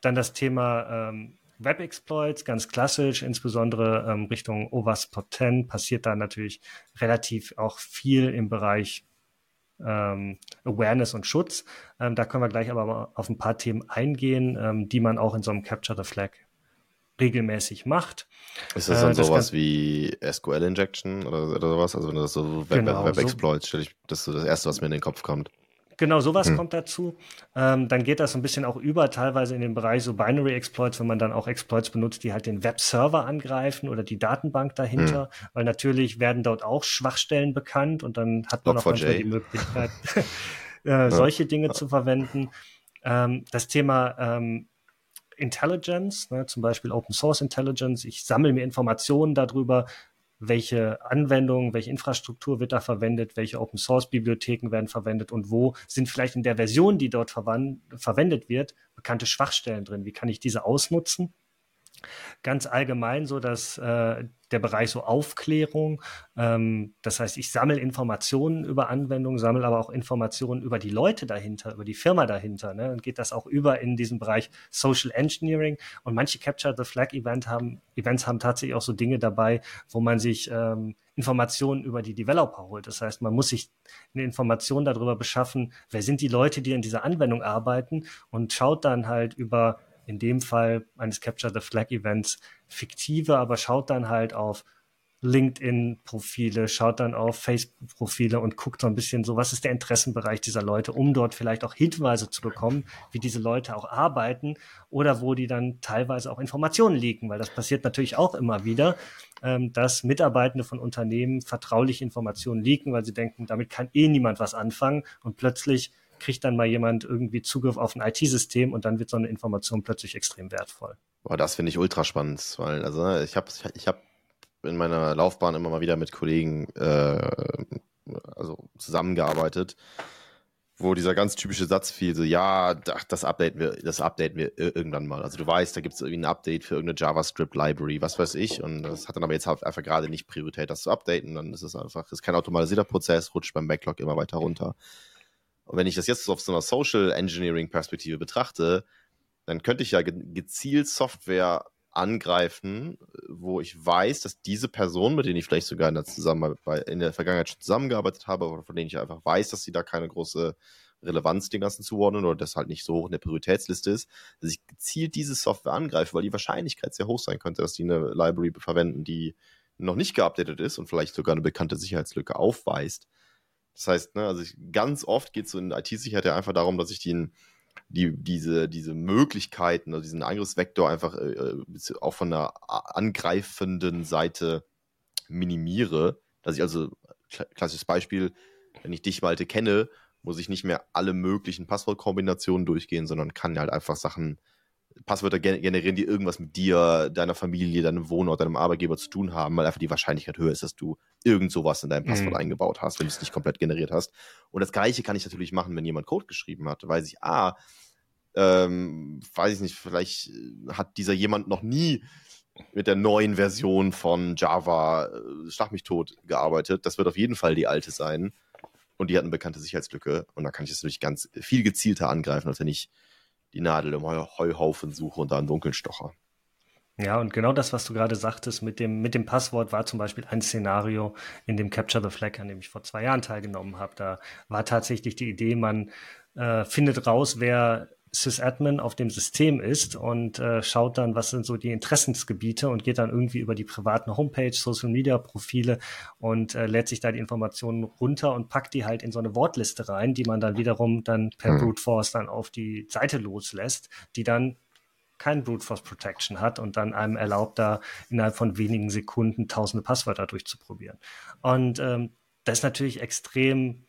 Dann das Thema ähm, Web-Exploits, ganz klassisch, insbesondere ähm, Richtung OWASP Top 10, passiert da natürlich relativ auch viel im Bereich ähm, Awareness und Schutz. Ähm, da können wir gleich aber mal auf ein paar Themen eingehen, ähm, die man auch in so einem Capture the Flag regelmäßig macht. Ist das dann äh, das sowas wie SQL-Injection oder, oder sowas? Also wenn das so Web-Exploits, genau, Web so, das ist so das Erste, was mir in den Kopf kommt. Genau, sowas hm. kommt dazu. Ähm, dann geht das ein bisschen auch über, teilweise in den Bereich so Binary Exploits, wenn man dann auch Exploits benutzt, die halt den Webserver angreifen oder die Datenbank dahinter, hm. weil natürlich werden dort auch Schwachstellen bekannt und dann hat man auch manchmal die Möglichkeit, <laughs> <laughs> äh, solche Dinge zu verwenden. Ähm, das Thema ähm, Intelligence, ne, zum Beispiel Open Source Intelligence. Ich sammle mir Informationen darüber, welche Anwendungen, welche Infrastruktur wird da verwendet, welche Open Source Bibliotheken werden verwendet und wo sind vielleicht in der Version, die dort verwendet wird, bekannte Schwachstellen drin. Wie kann ich diese ausnutzen? Ganz allgemein so, dass äh, der Bereich so Aufklärung, ähm, das heißt, ich sammle Informationen über Anwendungen, sammle aber auch Informationen über die Leute dahinter, über die Firma dahinter. Ne? Und geht das auch über in diesen Bereich Social Engineering. Und manche Capture the Flag Event haben, Events haben tatsächlich auch so Dinge dabei, wo man sich ähm, Informationen über die Developer holt. Das heißt, man muss sich eine Information darüber beschaffen, wer sind die Leute, die in dieser Anwendung arbeiten und schaut dann halt über in dem Fall eines Capture the Flag Events fiktive, aber schaut dann halt auf LinkedIn-Profile, schaut dann auf Facebook-Profile und guckt so ein bisschen so, was ist der Interessenbereich dieser Leute, um dort vielleicht auch Hinweise zu bekommen, wie diese Leute auch arbeiten oder wo die dann teilweise auch Informationen liegen, weil das passiert natürlich auch immer wieder, ähm, dass Mitarbeitende von Unternehmen vertrauliche Informationen liegen, weil sie denken, damit kann eh niemand was anfangen und plötzlich kriegt dann mal jemand irgendwie Zugriff auf ein IT-System und dann wird so eine Information plötzlich extrem wertvoll. Boah, das finde ich ultra spannend, weil also ne, ich habe ich hab in meiner Laufbahn immer mal wieder mit Kollegen äh, also zusammengearbeitet, wo dieser ganz typische Satz fiel, so ja, das updaten wir, das updaten wir irgendwann mal. Also du weißt, da gibt es irgendwie ein Update für irgendeine JavaScript-Library, was weiß ich, und das hat dann aber jetzt einfach gerade nicht Priorität, das zu updaten. Dann ist es einfach, ist kein automatisierter Prozess, rutscht beim Backlog immer weiter runter. Und wenn ich das jetzt auf so einer Social Engineering Perspektive betrachte, dann könnte ich ja gezielt Software angreifen, wo ich weiß, dass diese Person, mit denen ich vielleicht sogar in der, Zusammenarbeit, in der Vergangenheit schon zusammengearbeitet habe, oder von denen ich einfach weiß, dass sie da keine große Relevanz dem Ganzen zuordnen oder das halt nicht so hoch in der Prioritätsliste ist, dass ich gezielt diese Software angreife, weil die Wahrscheinlichkeit sehr hoch sein könnte, dass die eine Library verwenden, die noch nicht geupdatet ist und vielleicht sogar eine bekannte Sicherheitslücke aufweist. Das heißt, ne, also ich, ganz oft geht es so in IT-Sicherheit ja einfach darum, dass ich den, die, diese, diese Möglichkeiten, also diesen Angriffsvektor einfach äh, äh auch von der angreifenden Seite minimiere. Dass ich also, klassisches Beispiel, wenn ich dich, Malte, kenne, muss ich nicht mehr alle möglichen Passwortkombinationen durchgehen, sondern kann halt einfach Sachen Passwörter generieren, die irgendwas mit dir, deiner Familie, deinem Wohnort, deinem Arbeitgeber zu tun haben, weil einfach die Wahrscheinlichkeit höher ist, dass du irgend sowas in deinem Passwort mhm. eingebaut hast, wenn du es nicht komplett generiert hast. Und das Gleiche kann ich natürlich machen, wenn jemand Code geschrieben hat. Weiß ich, ah, ähm, weiß ich nicht, vielleicht hat dieser jemand noch nie mit der neuen Version von Java äh, Schlag mich tot gearbeitet. Das wird auf jeden Fall die alte sein. Und die hat eine bekannte Sicherheitslücke. Und da kann ich es natürlich ganz viel gezielter angreifen, als wenn ich die Nadel im Heuhaufen suche und da einen Dunkeln stocher. Ja, und genau das, was du gerade sagtest mit dem, mit dem Passwort, war zum Beispiel ein Szenario in dem Capture the Flag, an dem ich vor zwei Jahren teilgenommen habe. Da war tatsächlich die Idee, man äh, findet raus, wer Sysadmin auf dem System ist und äh, schaut dann, was sind so die Interessensgebiete und geht dann irgendwie über die privaten Homepage, Social Media Profile und äh, lädt sich da die Informationen runter und packt die halt in so eine Wortliste rein, die man dann wiederum dann per mhm. Brute Force dann auf die Seite loslässt, die dann kein Brute Force Protection hat und dann einem erlaubt, da innerhalb von wenigen Sekunden tausende Passwörter durchzuprobieren. Und ähm, das ist natürlich extrem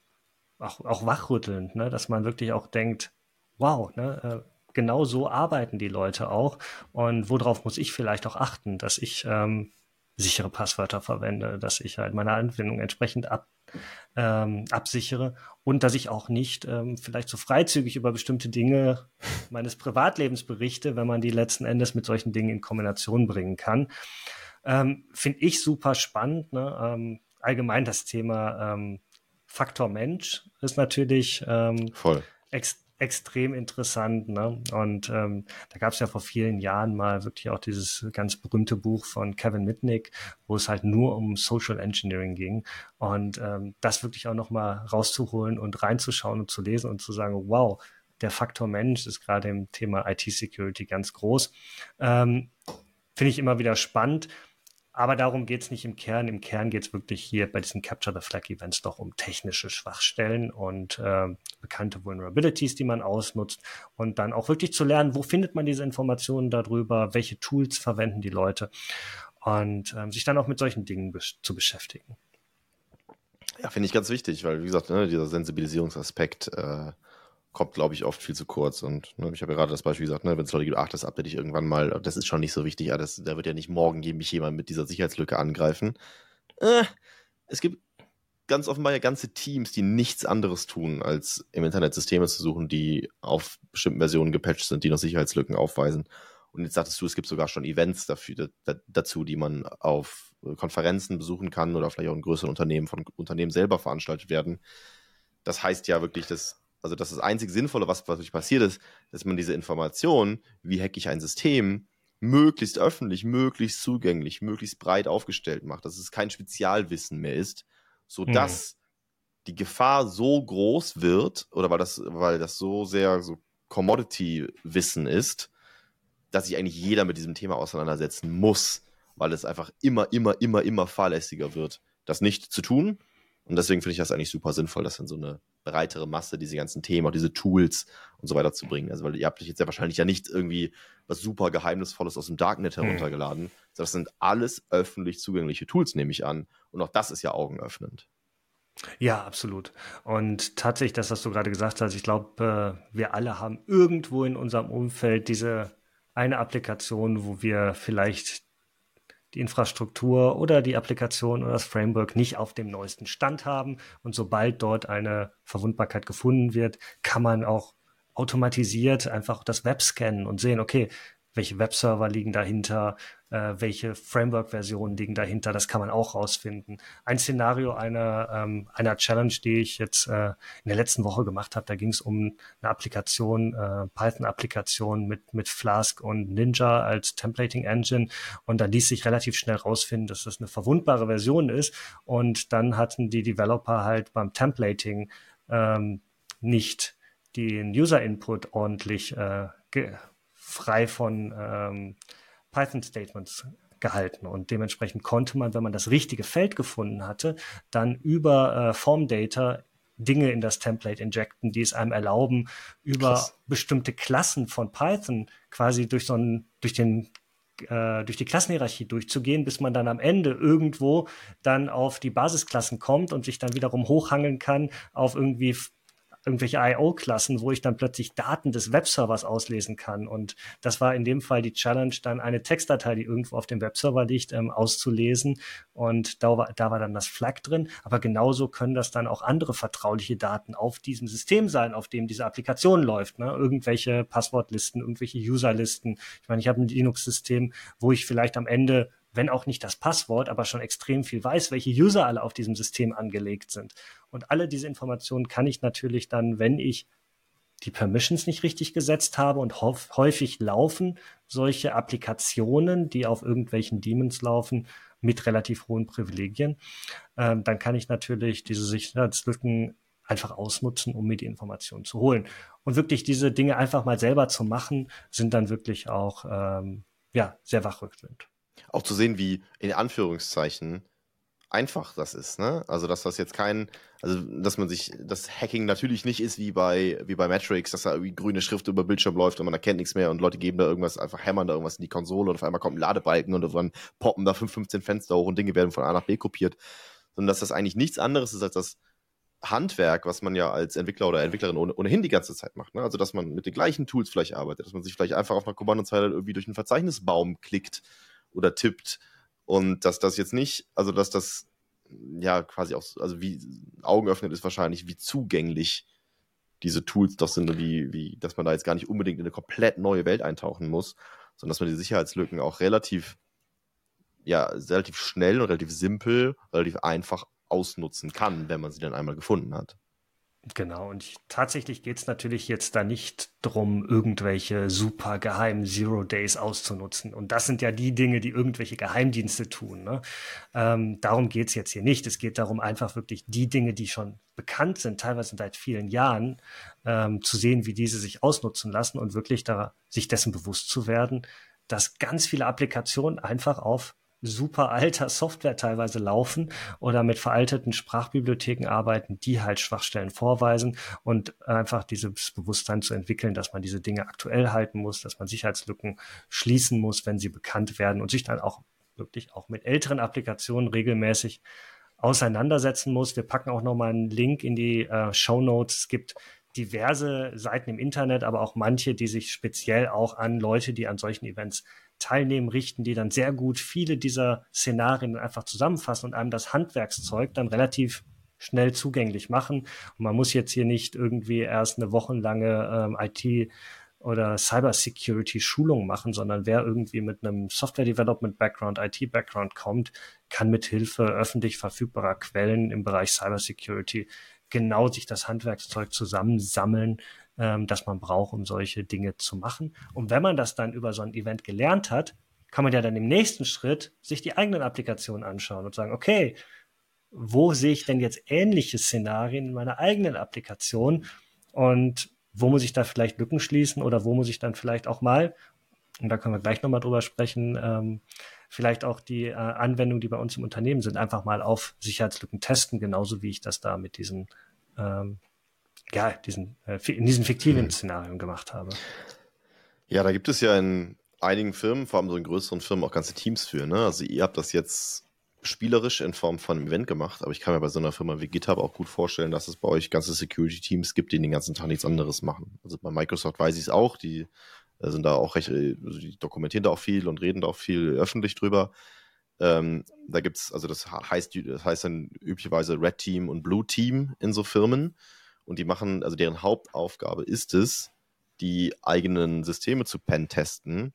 auch, auch wachrüttelnd, ne? dass man wirklich auch denkt, wow, ne? Äh, genau so arbeiten die Leute auch. Und worauf muss ich vielleicht auch achten, dass ich ähm, sichere Passwörter verwende, dass ich halt meine Anwendung entsprechend ab, ähm, absichere und dass ich auch nicht ähm, vielleicht so freizügig über bestimmte Dinge meines Privatlebens berichte, wenn man die letzten Endes mit solchen Dingen in Kombination bringen kann. Ähm, Finde ich super spannend. Ne? Ähm, allgemein das Thema ähm, Faktor Mensch ist natürlich ähm, Voll. Ex extrem interessant. Ne? Und ähm, da gab es ja vor vielen Jahren mal wirklich auch dieses ganz berühmte Buch von Kevin Mitnick, wo es halt nur um Social Engineering ging. Und ähm, das wirklich auch nochmal rauszuholen und reinzuschauen und zu lesen und zu sagen, wow, der Faktor Mensch ist gerade im Thema IT-Security ganz groß. Ähm, Finde ich immer wieder spannend. Aber darum geht es nicht im Kern. Im Kern geht es wirklich hier bei diesen Capture the Flag Events doch um technische Schwachstellen und äh, bekannte Vulnerabilities, die man ausnutzt und dann auch wirklich zu lernen, wo findet man diese Informationen darüber, welche Tools verwenden die Leute und äh, sich dann auch mit solchen Dingen besch zu beschäftigen. Ja, finde ich ganz wichtig, weil wie gesagt, ne, dieser Sensibilisierungsaspekt äh, kommt, glaube ich, oft viel zu kurz. Und ne, ich habe ja gerade das Beispiel gesagt, ne, wenn es Leute gibt, ach, das update ich irgendwann mal, das ist schon nicht so wichtig, ja, das, da wird ja nicht morgen mich jemand mit dieser Sicherheitslücke angreifen. Äh, es gibt ganz offenbar ja ganze Teams, die nichts anderes tun, als im Internet Systeme zu suchen, die auf bestimmten Versionen gepatcht sind, die noch Sicherheitslücken aufweisen. Und jetzt sagtest du, es gibt sogar schon Events dafür, da, dazu, die man auf Konferenzen besuchen kann oder vielleicht auch in größeren Unternehmen von Unternehmen selber veranstaltet werden. Das heißt ja wirklich, dass also das ist das einzig Sinnvolle, was, was passiert ist, dass man diese Information, wie hacke ich ein System, möglichst öffentlich, möglichst zugänglich, möglichst breit aufgestellt macht, dass es kein Spezialwissen mehr ist, sodass mhm. die Gefahr so groß wird, oder weil das, weil das so sehr so Commodity-Wissen ist, dass sich eigentlich jeder mit diesem Thema auseinandersetzen muss, weil es einfach immer, immer, immer, immer fahrlässiger wird, das nicht zu tun. Und deswegen finde ich das eigentlich super sinnvoll, dass dann so eine breitere Masse diese ganzen Themen, auch diese Tools und so weiter zu bringen. Also, weil ihr habt euch jetzt ja wahrscheinlich ja nicht irgendwie was super Geheimnisvolles aus dem Darknet hm. heruntergeladen. Hm. Das sind alles öffentlich zugängliche Tools, nehme ich an. Und auch das ist ja augenöffnend. Ja, absolut. Und tatsächlich, das, was du gerade gesagt hast, ich glaube, äh, wir alle haben irgendwo in unserem Umfeld diese eine Applikation, wo wir vielleicht die Infrastruktur oder die Applikation oder das Framework nicht auf dem neuesten Stand haben. Und sobald dort eine Verwundbarkeit gefunden wird, kann man auch automatisiert einfach das Web scannen und sehen, okay, welche Webserver liegen dahinter, welche Framework-Versionen liegen dahinter, das kann man auch rausfinden. Ein Szenario einer, ähm, einer Challenge, die ich jetzt äh, in der letzten Woche gemacht habe, da ging es um eine Applikation, äh, Python-Applikation mit, mit Flask und Ninja als Templating Engine. Und da ließ sich relativ schnell rausfinden, dass das eine verwundbare Version ist. Und dann hatten die Developer halt beim Templating ähm, nicht den User-Input ordentlich äh, frei von ähm, Python-Statements gehalten. Und dementsprechend konnte man, wenn man das richtige Feld gefunden hatte, dann über äh, Form-Data Dinge in das Template injecten, die es einem erlauben, über Krass. bestimmte Klassen von Python quasi durch so einen, durch den äh, durch die Klassenhierarchie durchzugehen, bis man dann am Ende irgendwo dann auf die Basisklassen kommt und sich dann wiederum hochhangeln kann auf irgendwie irgendwelche IO-Klassen, wo ich dann plötzlich Daten des Webservers auslesen kann. Und das war in dem Fall die Challenge, dann eine Textdatei, die irgendwo auf dem Webserver liegt, ähm, auszulesen. Und da war, da war dann das Flag drin. Aber genauso können das dann auch andere vertrauliche Daten auf diesem System sein, auf dem diese Applikation läuft. Ne? Irgendwelche Passwortlisten, irgendwelche Userlisten. Ich meine, ich habe ein Linux-System, wo ich vielleicht am Ende wenn auch nicht das Passwort, aber schon extrem viel weiß, welche User alle auf diesem System angelegt sind. Und alle diese Informationen kann ich natürlich dann, wenn ich die Permissions nicht richtig gesetzt habe und häufig laufen solche Applikationen, die auf irgendwelchen Demons laufen, mit relativ hohen Privilegien, ähm, dann kann ich natürlich diese Sicherheitslücken einfach ausnutzen, um mir die Informationen zu holen. Und wirklich diese Dinge einfach mal selber zu machen, sind dann wirklich auch ähm, ja, sehr wachrückend. Auch zu sehen, wie in Anführungszeichen einfach das ist, ne? Also, dass das jetzt kein, also, dass man sich, das Hacking natürlich nicht ist wie bei, wie bei Matrix, dass da irgendwie grüne Schrift über Bildschirm läuft und man erkennt nichts mehr und Leute geben da irgendwas, einfach hämmern da irgendwas in die Konsole und auf einmal kommt ein Ladebalken und dann poppen da 5, 15 Fenster hoch und Dinge werden von A nach B kopiert. Sondern dass das eigentlich nichts anderes ist als das Handwerk, was man ja als Entwickler oder Entwicklerin ohnehin die ganze Zeit macht. Ne? Also, dass man mit den gleichen Tools vielleicht arbeitet, dass man sich vielleicht einfach auf einer Kommandozeile irgendwie durch einen Verzeichnisbaum klickt oder tippt und dass das jetzt nicht, also dass das ja quasi auch, also wie Augen öffnet ist wahrscheinlich, wie zugänglich diese Tools doch sind, wie, wie, dass man da jetzt gar nicht unbedingt in eine komplett neue Welt eintauchen muss, sondern dass man die Sicherheitslücken auch relativ, ja, relativ schnell und relativ simpel, relativ einfach ausnutzen kann, wenn man sie dann einmal gefunden hat. Genau, und ich, tatsächlich geht es natürlich jetzt da nicht drum, irgendwelche super geheimen Zero Days auszunutzen. Und das sind ja die Dinge, die irgendwelche Geheimdienste tun. Ne? Ähm, darum geht es jetzt hier nicht. Es geht darum, einfach wirklich die Dinge, die schon bekannt sind, teilweise seit vielen Jahren, ähm, zu sehen, wie diese sich ausnutzen lassen und wirklich da sich dessen bewusst zu werden, dass ganz viele Applikationen einfach auf super alter Software teilweise laufen oder mit veralteten Sprachbibliotheken arbeiten, die halt Schwachstellen vorweisen und einfach dieses Bewusstsein zu entwickeln, dass man diese Dinge aktuell halten muss, dass man Sicherheitslücken schließen muss, wenn sie bekannt werden und sich dann auch wirklich auch mit älteren Applikationen regelmäßig auseinandersetzen muss. Wir packen auch nochmal einen Link in die äh, Show Notes. Es gibt diverse Seiten im Internet, aber auch manche, die sich speziell auch an Leute, die an solchen Events teilnehmen, richten, die dann sehr gut viele dieser Szenarien einfach zusammenfassen und einem das Handwerkszeug dann relativ schnell zugänglich machen. Und man muss jetzt hier nicht irgendwie erst eine wochenlange ähm, IT- oder Cybersecurity-Schulung machen, sondern wer irgendwie mit einem Software-Development-Background, IT-Background kommt, kann mit Hilfe öffentlich verfügbarer Quellen im Bereich Cybersecurity genau sich das Handwerkszeug zusammensammeln, ähm, das man braucht, um solche Dinge zu machen. Und wenn man das dann über so ein Event gelernt hat, kann man ja dann im nächsten Schritt sich die eigenen Applikationen anschauen und sagen, okay, wo sehe ich denn jetzt ähnliche Szenarien in meiner eigenen Applikation und wo muss ich da vielleicht Lücken schließen oder wo muss ich dann vielleicht auch mal, und da können wir gleich nochmal drüber sprechen, ähm, vielleicht auch die äh, Anwendungen, die bei uns im Unternehmen sind, einfach mal auf Sicherheitslücken testen, genauso wie ich das da mit diesen ähm, ja, diesen, äh, in diesen fiktiven mhm. Szenarien gemacht habe. Ja, da gibt es ja in einigen Firmen, vor allem so in größeren Firmen, auch ganze Teams für. Ne? Also ihr habt das jetzt spielerisch in Form von einem Event gemacht, aber ich kann mir bei so einer Firma wie GitHub auch gut vorstellen, dass es bei euch ganze Security-Teams gibt, die den ganzen Tag nichts anderes machen. Also bei Microsoft weiß ich es auch, die sind da auch recht, also die dokumentieren da auch viel und reden da auch viel öffentlich drüber. Ähm, da gibt es, also das heißt, das heißt dann üblicherweise Red Team und Blue Team in so Firmen. Und die machen, also deren Hauptaufgabe ist es, die eigenen Systeme zu pen-testen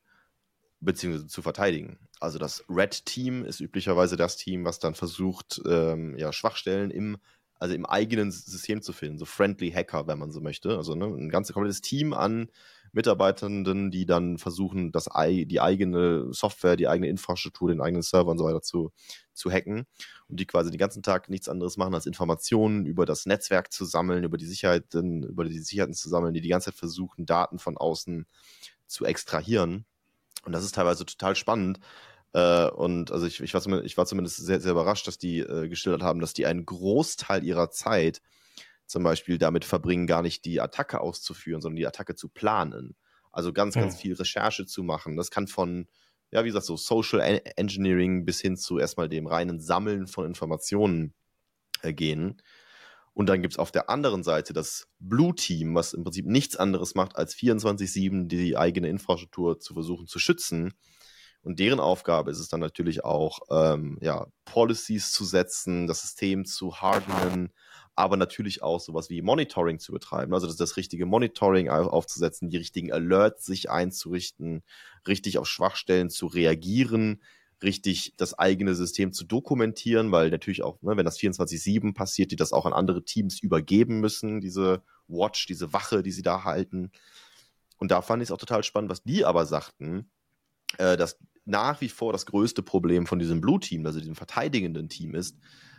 beziehungsweise zu verteidigen. Also das Red Team ist üblicherweise das Team, was dann versucht, ähm, ja, Schwachstellen im, also im eigenen System zu finden, so Friendly Hacker, wenn man so möchte. Also ne, ein ganzes komplettes Team an Mitarbeitenden, die dann versuchen, das, die eigene Software, die eigene Infrastruktur, den eigenen Server und so weiter zu, zu hacken und die quasi den ganzen Tag nichts anderes machen, als Informationen über das Netzwerk zu sammeln, über die Sicherheiten, über die Sicherheiten zu sammeln, die die ganze Zeit versuchen, Daten von außen zu extrahieren. Und das ist teilweise total spannend. Äh, und also ich, ich, war zumindest, ich war zumindest sehr, sehr überrascht, dass die äh, geschildert haben, dass die einen Großteil ihrer Zeit zum Beispiel damit verbringen, gar nicht die Attacke auszuführen, sondern die Attacke zu planen. Also ganz, ganz hm. viel Recherche zu machen. Das kann von, ja, wie gesagt, so Social Engineering bis hin zu erstmal dem reinen Sammeln von Informationen äh, gehen. Und dann gibt es auf der anderen Seite das Blue Team, was im Prinzip nichts anderes macht, als 24-7 die eigene Infrastruktur zu versuchen zu schützen. Und deren Aufgabe ist es dann natürlich auch, ähm, ja, Policies zu setzen, das System zu hardenen, aber natürlich auch sowas wie Monitoring zu betreiben, also das, das richtige Monitoring aufzusetzen, die richtigen Alerts sich einzurichten, richtig auf Schwachstellen zu reagieren, richtig das eigene System zu dokumentieren, weil natürlich auch, ne, wenn das 24-7 passiert, die das auch an andere Teams übergeben müssen, diese Watch, diese Wache, die sie da halten. Und da fand ich es auch total spannend, was die aber sagten, äh, dass nach wie vor das größte Problem von diesem Blue Team, also diesem verteidigenden Team ist,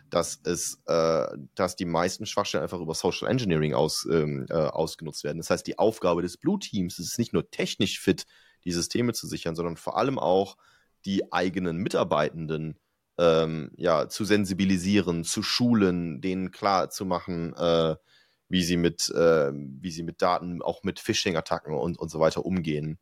dass es, äh, dass die meisten Schwachstellen einfach über Social Engineering aus, ähm, äh, ausgenutzt werden. Das heißt, die Aufgabe des Blue Teams ist nicht nur technisch fit, die Systeme zu sichern, sondern vor allem auch die eigenen Mitarbeitenden ähm, ja, zu sensibilisieren, zu schulen, denen klar zu machen, äh, wie sie mit, äh, wie sie mit Daten, auch mit Phishing-Attacken und, und so weiter umgehen.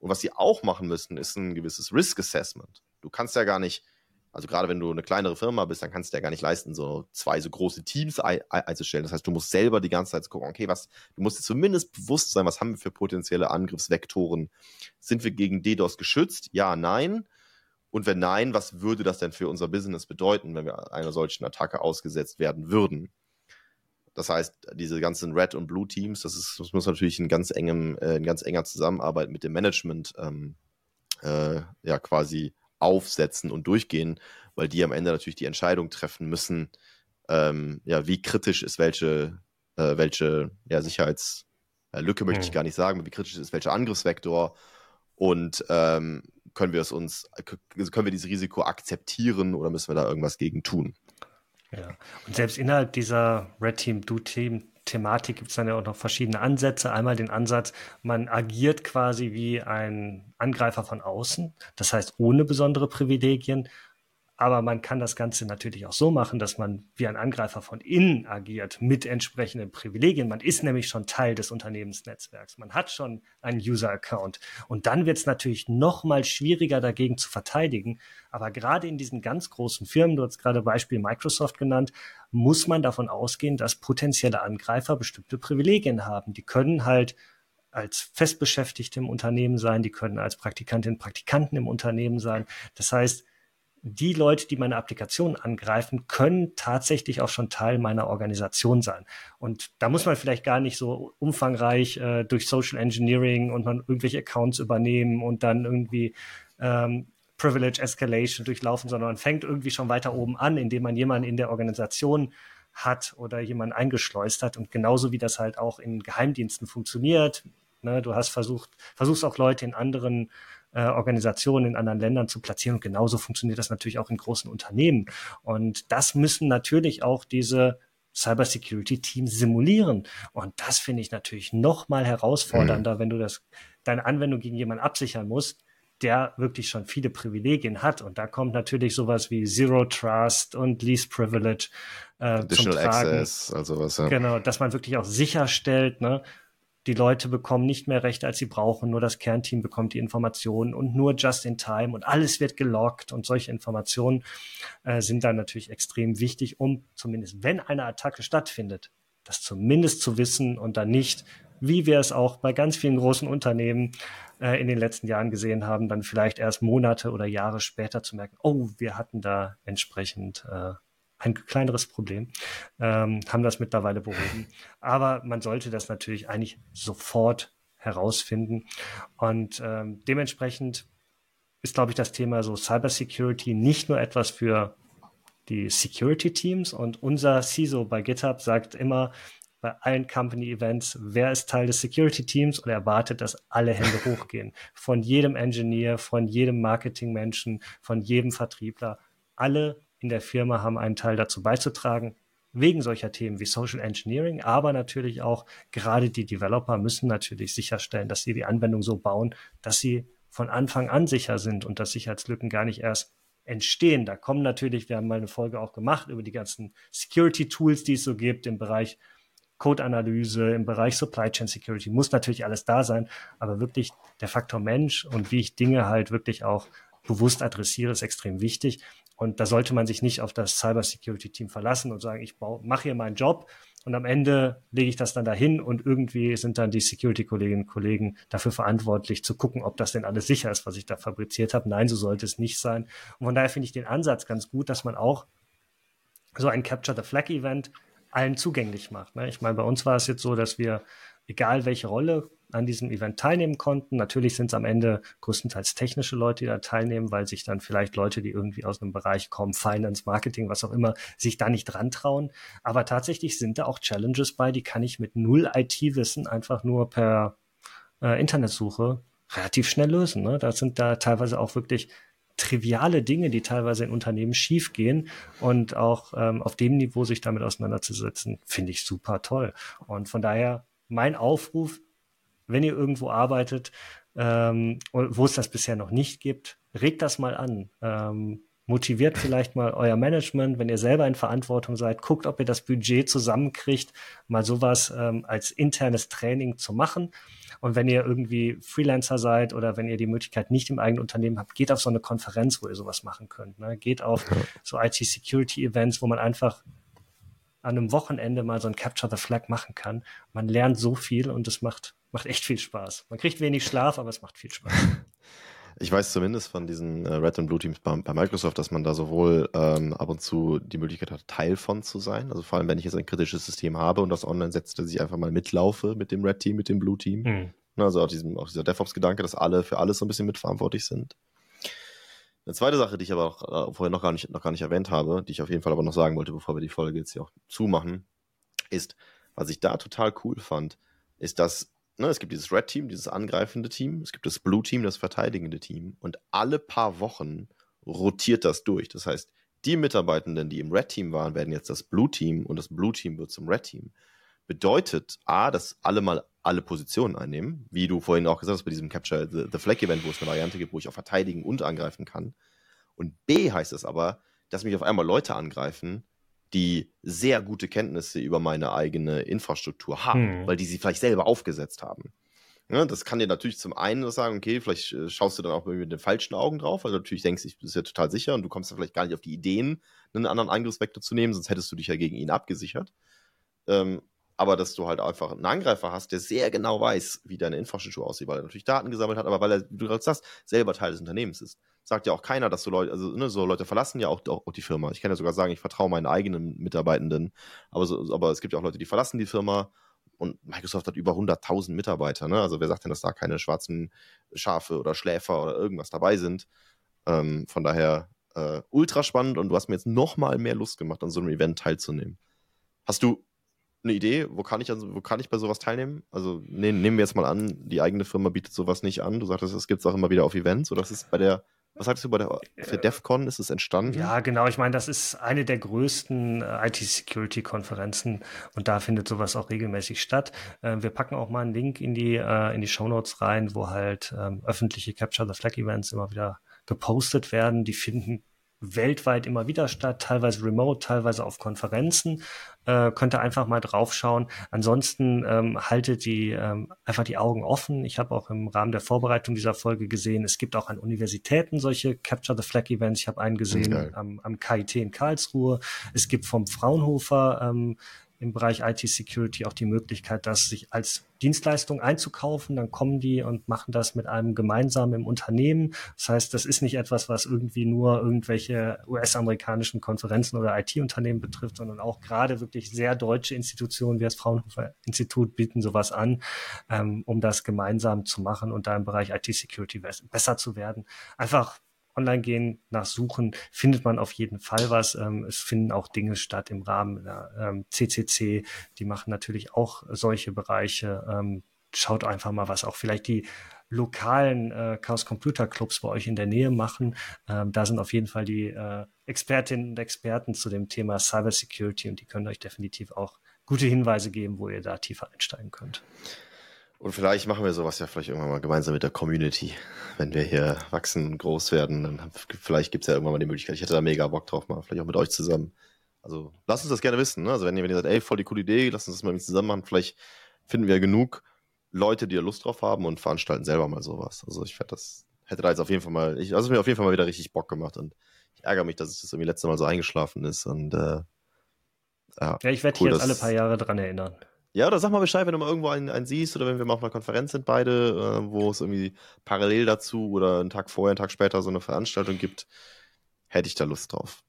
Und was sie auch machen müssen, ist ein gewisses Risk Assessment. Du kannst ja gar nicht, also gerade wenn du eine kleinere Firma bist, dann kannst du ja gar nicht leisten, so zwei so große Teams einzustellen. Das heißt, du musst selber die ganze Zeit gucken, okay, was, du musst dir zumindest bewusst sein, was haben wir für potenzielle Angriffsvektoren? Sind wir gegen DDoS geschützt? Ja, nein. Und wenn nein, was würde das denn für unser Business bedeuten, wenn wir einer solchen Attacke ausgesetzt werden würden? Das heißt, diese ganzen Red- und Blue-Teams, das, ist, das muss natürlich in ganz engem, äh, in ganz enger Zusammenarbeit mit dem Management ähm, äh, ja quasi aufsetzen und durchgehen, weil die am Ende natürlich die Entscheidung treffen müssen, ähm, ja, wie kritisch ist welche, äh, welche ja, Sicherheitslücke möchte ich hm. gar nicht sagen, wie kritisch ist welcher Angriffsvektor und ähm, können wir es uns, können wir dieses Risiko akzeptieren oder müssen wir da irgendwas gegen tun? Ja, und selbst innerhalb dieser Red Team, Blue Team Thematik gibt es dann ja auch noch verschiedene Ansätze. Einmal den Ansatz, man agiert quasi wie ein Angreifer von außen, das heißt ohne besondere Privilegien aber man kann das Ganze natürlich auch so machen, dass man wie ein Angreifer von innen agiert mit entsprechenden Privilegien. Man ist nämlich schon Teil des Unternehmensnetzwerks. Man hat schon einen User-Account. Und dann wird es natürlich noch mal schwieriger, dagegen zu verteidigen. Aber gerade in diesen ganz großen Firmen, du hast gerade Beispiel Microsoft genannt, muss man davon ausgehen, dass potenzielle Angreifer bestimmte Privilegien haben. Die können halt als Festbeschäftigte im Unternehmen sein, die können als Praktikantinnen und Praktikanten im Unternehmen sein. Das heißt, die Leute, die meine Applikation angreifen, können tatsächlich auch schon Teil meiner Organisation sein. Und da muss man vielleicht gar nicht so umfangreich äh, durch Social Engineering und man irgendwelche Accounts übernehmen und dann irgendwie ähm, Privilege Escalation durchlaufen, sondern man fängt irgendwie schon weiter oben an, indem man jemanden in der Organisation hat oder jemanden eingeschleust hat. Und genauso wie das halt auch in Geheimdiensten funktioniert. Ne, du hast versucht, versuchst auch Leute in anderen äh, Organisationen in anderen Ländern zu platzieren. Und genauso funktioniert das natürlich auch in großen Unternehmen. Und das müssen natürlich auch diese Cybersecurity-Teams simulieren. Und das finde ich natürlich noch mal herausfordernder, mhm. wenn du das, deine Anwendung gegen jemanden absichern musst, der wirklich schon viele Privilegien hat. Und da kommt natürlich sowas wie Zero Trust und Least Privilege äh, Additional zum Tragen. Access, also was, ja. Genau, dass man wirklich auch sicherstellt, ne, die Leute bekommen nicht mehr Rechte, als sie brauchen, nur das Kernteam bekommt die Informationen und nur just in time und alles wird gelockt und solche Informationen äh, sind dann natürlich extrem wichtig, um zumindest, wenn eine Attacke stattfindet, das zumindest zu wissen und dann nicht, wie wir es auch bei ganz vielen großen Unternehmen äh, in den letzten Jahren gesehen haben, dann vielleicht erst Monate oder Jahre später zu merken, oh, wir hatten da entsprechend äh, ein kleineres Problem, ähm, haben das mittlerweile behoben. Aber man sollte das natürlich eigentlich sofort herausfinden. Und ähm, dementsprechend ist, glaube ich, das Thema so Cybersecurity nicht nur etwas für die Security Teams und unser CISO bei GitHub sagt immer bei allen Company Events, wer ist Teil des Security Teams und erwartet, dass alle Hände <laughs> hochgehen. Von jedem Engineer, von jedem Marketingmenschen, von jedem Vertriebler. Alle in der Firma haben einen Teil dazu beizutragen, wegen solcher Themen wie Social Engineering, aber natürlich auch gerade die Developer müssen natürlich sicherstellen, dass sie die Anwendung so bauen, dass sie von Anfang an sicher sind und dass Sicherheitslücken gar nicht erst entstehen. Da kommen natürlich, wir haben mal eine Folge auch gemacht über die ganzen Security Tools, die es so gibt im Bereich Code-Analyse, im Bereich Supply Chain Security, muss natürlich alles da sein, aber wirklich der Faktor Mensch und wie ich Dinge halt wirklich auch bewusst adressiere, ist extrem wichtig. Und da sollte man sich nicht auf das Cybersecurity-Team verlassen und sagen, ich mache hier meinen Job und am Ende lege ich das dann dahin und irgendwie sind dann die Security-Kolleginnen und Kollegen dafür verantwortlich zu gucken, ob das denn alles sicher ist, was ich da fabriziert habe. Nein, so sollte es nicht sein. Und von daher finde ich den Ansatz ganz gut, dass man auch so ein Capture the Flag-Event allen zugänglich macht. Ne? Ich meine, bei uns war es jetzt so, dass wir, egal welche Rolle an diesem Event teilnehmen konnten. Natürlich sind es am Ende größtenteils technische Leute, die da teilnehmen, weil sich dann vielleicht Leute, die irgendwie aus einem Bereich kommen, Finance, Marketing, was auch immer, sich da nicht dran trauen. Aber tatsächlich sind da auch Challenges bei, die kann ich mit null IT-Wissen einfach nur per äh, Internetsuche relativ schnell lösen. Ne? Da sind da teilweise auch wirklich triviale Dinge, die teilweise in Unternehmen schiefgehen und auch ähm, auf dem Niveau sich damit auseinanderzusetzen, finde ich super toll. Und von daher mein Aufruf, wenn ihr irgendwo arbeitet, ähm, wo es das bisher noch nicht gibt, regt das mal an. Ähm, motiviert vielleicht mal euer Management, wenn ihr selber in Verantwortung seid, guckt, ob ihr das Budget zusammenkriegt, mal sowas ähm, als internes Training zu machen. Und wenn ihr irgendwie Freelancer seid oder wenn ihr die Möglichkeit nicht im eigenen Unternehmen habt, geht auf so eine Konferenz, wo ihr sowas machen könnt. Ne? Geht auf so IT-Security-Events, wo man einfach an einem Wochenende mal so ein Capture the Flag machen kann. Man lernt so viel und es macht, macht echt viel Spaß. Man kriegt wenig Schlaf, aber es macht viel Spaß. <laughs> Ich weiß zumindest von diesen äh, Red und Blue Teams bei, bei, Microsoft, dass man da sowohl ähm, ab und zu die Möglichkeit hat, Teil von zu sein. Also vor allem, wenn ich jetzt ein kritisches System habe und das online setzt, dass ich einfach mal mitlaufe mit dem Red Team, mit dem Blue Team. Mhm. Also auch, diesem, auch dieser DevOps-Gedanke, dass alle für alles so ein bisschen mitverantwortlich sind. Eine zweite Sache, die ich aber auch äh, vorher noch gar, nicht, noch gar nicht erwähnt habe, die ich auf jeden Fall aber noch sagen wollte, bevor wir die Folge jetzt hier auch zumachen, ist, was ich da total cool fand, ist, dass ne, es gibt dieses Red Team, dieses angreifende Team, es gibt das Blue Team, das verteidigende Team und alle paar Wochen rotiert das durch. Das heißt, die Mitarbeitenden, die im Red Team waren, werden jetzt das Blue Team und das Blue Team wird zum Red Team. Bedeutet A, dass alle mal alle Positionen einnehmen, wie du vorhin auch gesagt hast bei diesem Capture the, the Flag Event, wo es eine Variante gibt, wo ich auch verteidigen und angreifen kann. Und B heißt es aber, dass mich auf einmal Leute angreifen, die sehr gute Kenntnisse über meine eigene Infrastruktur haben, hm. weil die sie vielleicht selber aufgesetzt haben. Ja, das kann dir natürlich zum einen sagen, okay, vielleicht äh, schaust du dann auch mit den falschen Augen drauf, weil du natürlich denkst, ich bin ja total sicher und du kommst dann vielleicht gar nicht auf die Ideen, einen anderen Angriffsvektor zu nehmen, sonst hättest du dich ja gegen ihn abgesichert. Ähm, aber dass du halt einfach einen Angreifer hast, der sehr genau weiß, wie deine Infrastruktur aussieht, weil er natürlich Daten gesammelt hat, aber weil er, wie du gerade sagst, selber Teil des Unternehmens ist sagt ja auch keiner, dass so Leute, also ne, so Leute verlassen ja auch, auch, die Firma. Ich kann ja sogar sagen, ich vertraue meinen eigenen Mitarbeitenden, aber, so, aber es gibt ja auch Leute, die verlassen die Firma und Microsoft hat über 100.000 Mitarbeiter. Ne? Also wer sagt denn, dass da keine schwarzen Schafe oder Schläfer oder irgendwas dabei sind? Ähm, von daher äh, ultra spannend und du hast mir jetzt noch mal mehr Lust gemacht, an so einem Event teilzunehmen. Hast du eine Idee, wo kann ich, also, wo kann ich bei sowas teilnehmen? Also ne, nehmen wir jetzt mal an, die eigene Firma bietet sowas nicht an. Du sagtest, es gibt es auch immer wieder auf Events oder das ist bei der was sagst du bei der für äh, DEFCON ist es entstanden? Ja, genau. Ich meine, das ist eine der größten äh, IT-Security-Konferenzen und da findet sowas auch regelmäßig statt. Äh, wir packen auch mal einen Link in die äh, in die Show Notes rein, wo halt ähm, öffentliche Capture the Flag Events immer wieder gepostet werden. Die finden weltweit immer wieder statt, teilweise remote, teilweise auf Konferenzen. Äh, könnt ihr einfach mal draufschauen. Ansonsten ähm, haltet die ähm, einfach die Augen offen. Ich habe auch im Rahmen der Vorbereitung dieser Folge gesehen, es gibt auch an Universitäten solche Capture the Flag Events. Ich habe einen gesehen am, am KIT in Karlsruhe. Es gibt vom Fraunhofer ähm, im Bereich IT-Security auch die Möglichkeit, das sich als Dienstleistung einzukaufen. Dann kommen die und machen das mit einem gemeinsamen im Unternehmen. Das heißt, das ist nicht etwas, was irgendwie nur irgendwelche US-amerikanischen Konferenzen oder IT-Unternehmen betrifft, sondern auch gerade wirklich sehr deutsche Institutionen wie das Fraunhofer Institut bieten sowas an, ähm, um das gemeinsam zu machen und da im Bereich IT-Security besser zu werden. Einfach online gehen, nach Suchen, findet man auf jeden Fall was. Ähm, es finden auch Dinge statt im Rahmen der ähm, CCC. Die machen natürlich auch solche Bereiche. Ähm, schaut einfach mal, was auch vielleicht die lokalen äh, Chaos Computer Clubs bei euch in der Nähe machen. Ähm, da sind auf jeden Fall die äh, Expertinnen und Experten zu dem Thema Cyber Security und die können euch definitiv auch gute Hinweise geben, wo ihr da tiefer einsteigen könnt. Und vielleicht machen wir sowas ja vielleicht irgendwann mal gemeinsam mit der Community. <laughs> Wenn wir hier wachsen, groß werden, dann vielleicht gibt's ja irgendwann mal die Möglichkeit. Ich hätte da mega Bock drauf, mal vielleicht auch mit euch zusammen. Also lasst uns das gerne wissen. Ne? Also wenn ihr, wenn ihr sagt, ey, voll die coole Idee, lasst uns das mal mit zusammen machen. Vielleicht finden wir genug Leute, die da Lust drauf haben und veranstalten selber mal sowas. Also ich hätte das, hätte da jetzt auf jeden Fall mal, ich, also es mir auf jeden Fall mal wieder richtig Bock gemacht und ich ärgere mich, dass es das irgendwie letzte Mal so eingeschlafen ist und äh, ja, ja, ich werde cool, dich jetzt alle paar Jahre dran erinnern. Ja, oder sag mal Bescheid, wenn du mal irgendwo einen, einen siehst oder wenn wir mal auf einer Konferenz sind, beide, äh, wo es irgendwie parallel dazu oder einen Tag vorher, einen Tag später so eine Veranstaltung gibt, hätte ich da Lust drauf.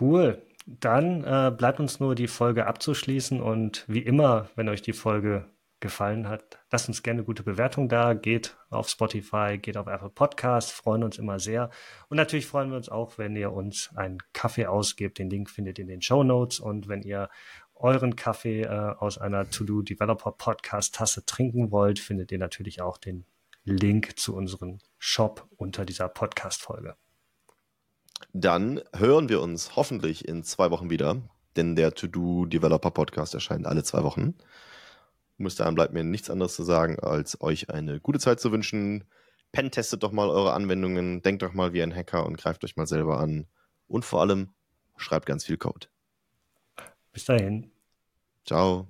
Cool. Dann äh, bleibt uns nur die Folge abzuschließen und wie immer, wenn euch die Folge gefallen hat, lasst uns gerne eine gute Bewertung da. Geht auf Spotify, geht auf Apple Podcast, freuen uns immer sehr. Und natürlich freuen wir uns auch, wenn ihr uns einen Kaffee ausgebt. Den Link findet ihr in den Show Notes. Und wenn ihr euren Kaffee äh, aus einer To-Do Developer Podcast Tasse trinken wollt, findet ihr natürlich auch den Link zu unserem Shop unter dieser Podcast-Folge. Dann hören wir uns hoffentlich in zwei Wochen wieder, denn der To-Do Developer Podcast erscheint alle zwei Wochen. Bis dahin bleibt mir nichts anderes zu sagen, als euch eine gute Zeit zu wünschen. Pen testet doch mal eure Anwendungen, denkt doch mal wie ein Hacker und greift euch mal selber an. Und vor allem schreibt ganz viel Code. Bis dahin. Ciao.